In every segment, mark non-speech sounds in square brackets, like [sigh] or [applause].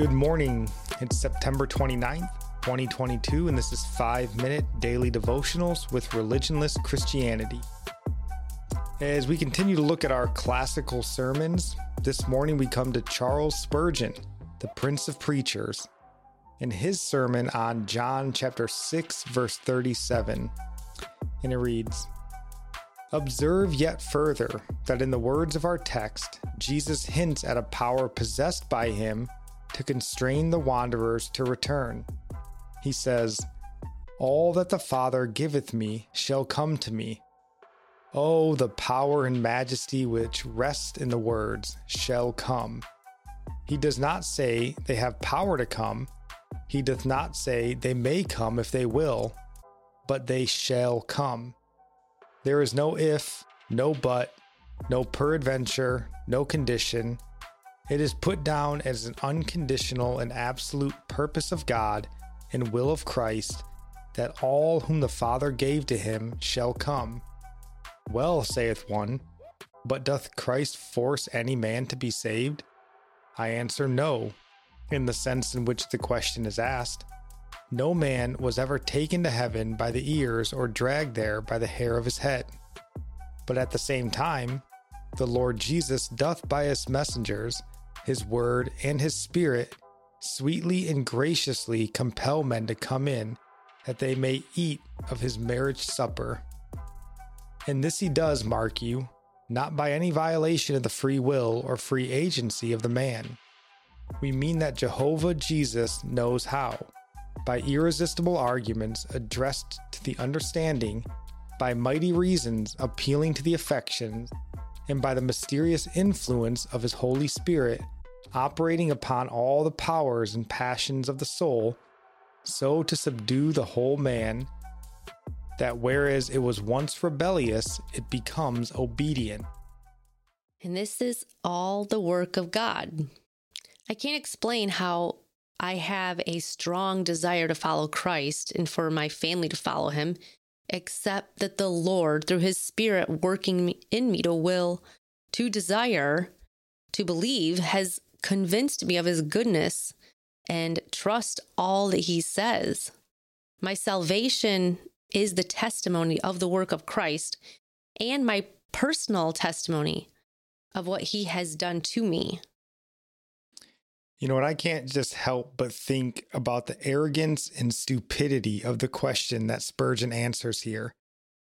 Good morning. It's September 29th, 2022, and this is 5 Minute Daily Devotionals with Religionless Christianity. As we continue to look at our classical sermons, this morning we come to Charles Spurgeon, the Prince of Preachers, in his sermon on John chapter 6, verse 37. And it reads Observe yet further that in the words of our text, Jesus hints at a power possessed by him to constrain the wanderers to return. He says, All that the Father giveth me shall come to me. Oh, the power and majesty which rest in the words, shall come. He does not say they have power to come. He doth not say they may come if they will, but they shall come. There is no if, no but, no peradventure, no condition, it is put down as an unconditional and absolute purpose of God and will of Christ that all whom the Father gave to him shall come. Well, saith one, but doth Christ force any man to be saved? I answer no, in the sense in which the question is asked. No man was ever taken to heaven by the ears or dragged there by the hair of his head. But at the same time, the Lord Jesus doth by his messengers his word, and his spirit sweetly and graciously compel men to come in that they may eat of his marriage supper. And this he does, mark you, not by any violation of the free will or free agency of the man. We mean that Jehovah Jesus knows how, by irresistible arguments addressed to the understanding, by mighty reasons appealing to the affections, and by the mysterious influence of his Holy Spirit operating upon all the powers and passions of the soul, so to subdue the whole man, that whereas it was once rebellious, it becomes obedient. And this is all the work of God. I can't explain how I have a strong desire to follow Christ and for my family to follow him, except that the Lord, through his Spirit working in me to will, to desire, to believe, has convinced me of his goodness and trust all that he says. My salvation is the testimony of the work of Christ and my personal testimony of what he has done to me. You know what? I can't just help but think about the arrogance and stupidity of the question that Spurgeon answers here.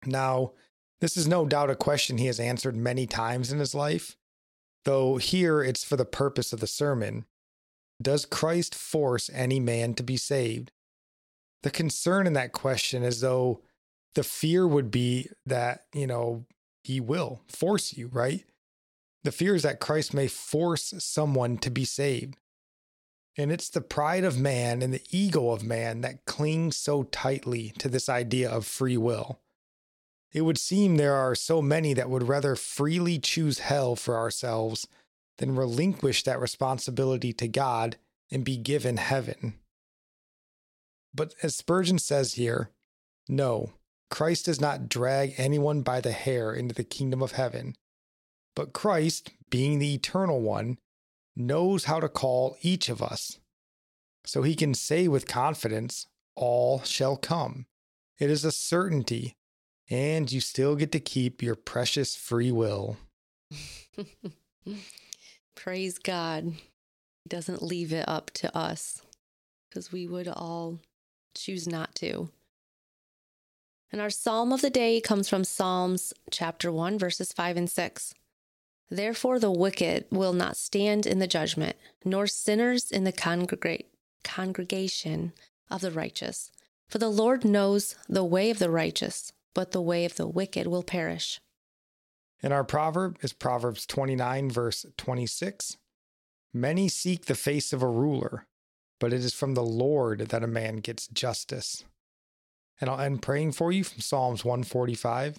Now, this is no doubt a question he has answered many times in his life, though here it's for the purpose of the sermon. Does Christ force any man to be saved? The concern in that question is though the fear would be that, you know, he will force you, right? The fear is that Christ may force someone to be saved. And it's the pride of man and the ego of man that clings so tightly to this idea of free will. It would seem there are so many that would rather freely choose hell for ourselves than relinquish that responsibility to God and be given heaven. But as Spurgeon says here, no, Christ does not drag anyone by the hair into the kingdom of heaven. But Christ, being the eternal one, knows how to call each of us. So he can say with confidence, All shall come. It is a certainty and you still get to keep your precious free will. [laughs] Praise God. He doesn't leave it up to us because we would all choose not to. And our psalm of the day comes from Psalms chapter 1, verses 5 and 6. Therefore, the wicked will not stand in the judgment, nor sinners in the congrega- congregation of the righteous. For the Lord knows the way of the righteous, but the way of the wicked will perish. And our proverb is Proverbs 29, verse 26. Many seek the face of a ruler, but it is from the Lord that a man gets justice. And I'll end praying for you from Psalms 145.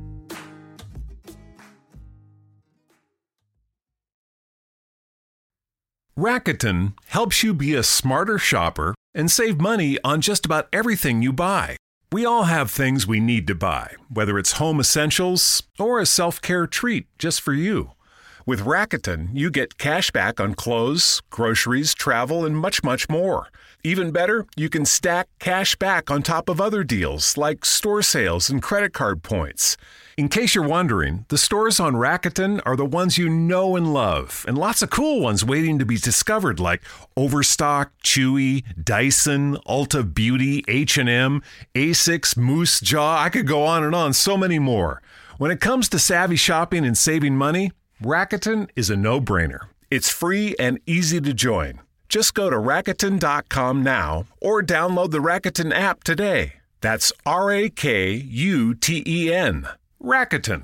Rakuten helps you be a smarter shopper and save money on just about everything you buy. We all have things we need to buy, whether it's home essentials or a self care treat just for you. With Rakuten, you get cash back on clothes, groceries, travel, and much, much more. Even better, you can stack cash back on top of other deals like store sales and credit card points. In case you're wondering, the stores on Rakuten are the ones you know and love, and lots of cool ones waiting to be discovered like Overstock, Chewy, Dyson, Ulta Beauty, H&M, Asics, Moose Jaw. I could go on and on, so many more. When it comes to savvy shopping and saving money, Rakuten is a no-brainer. It's free and easy to join. Just go to Rakuten.com now or download the Rakuten app today. That's R A K U T E N. Rakuten.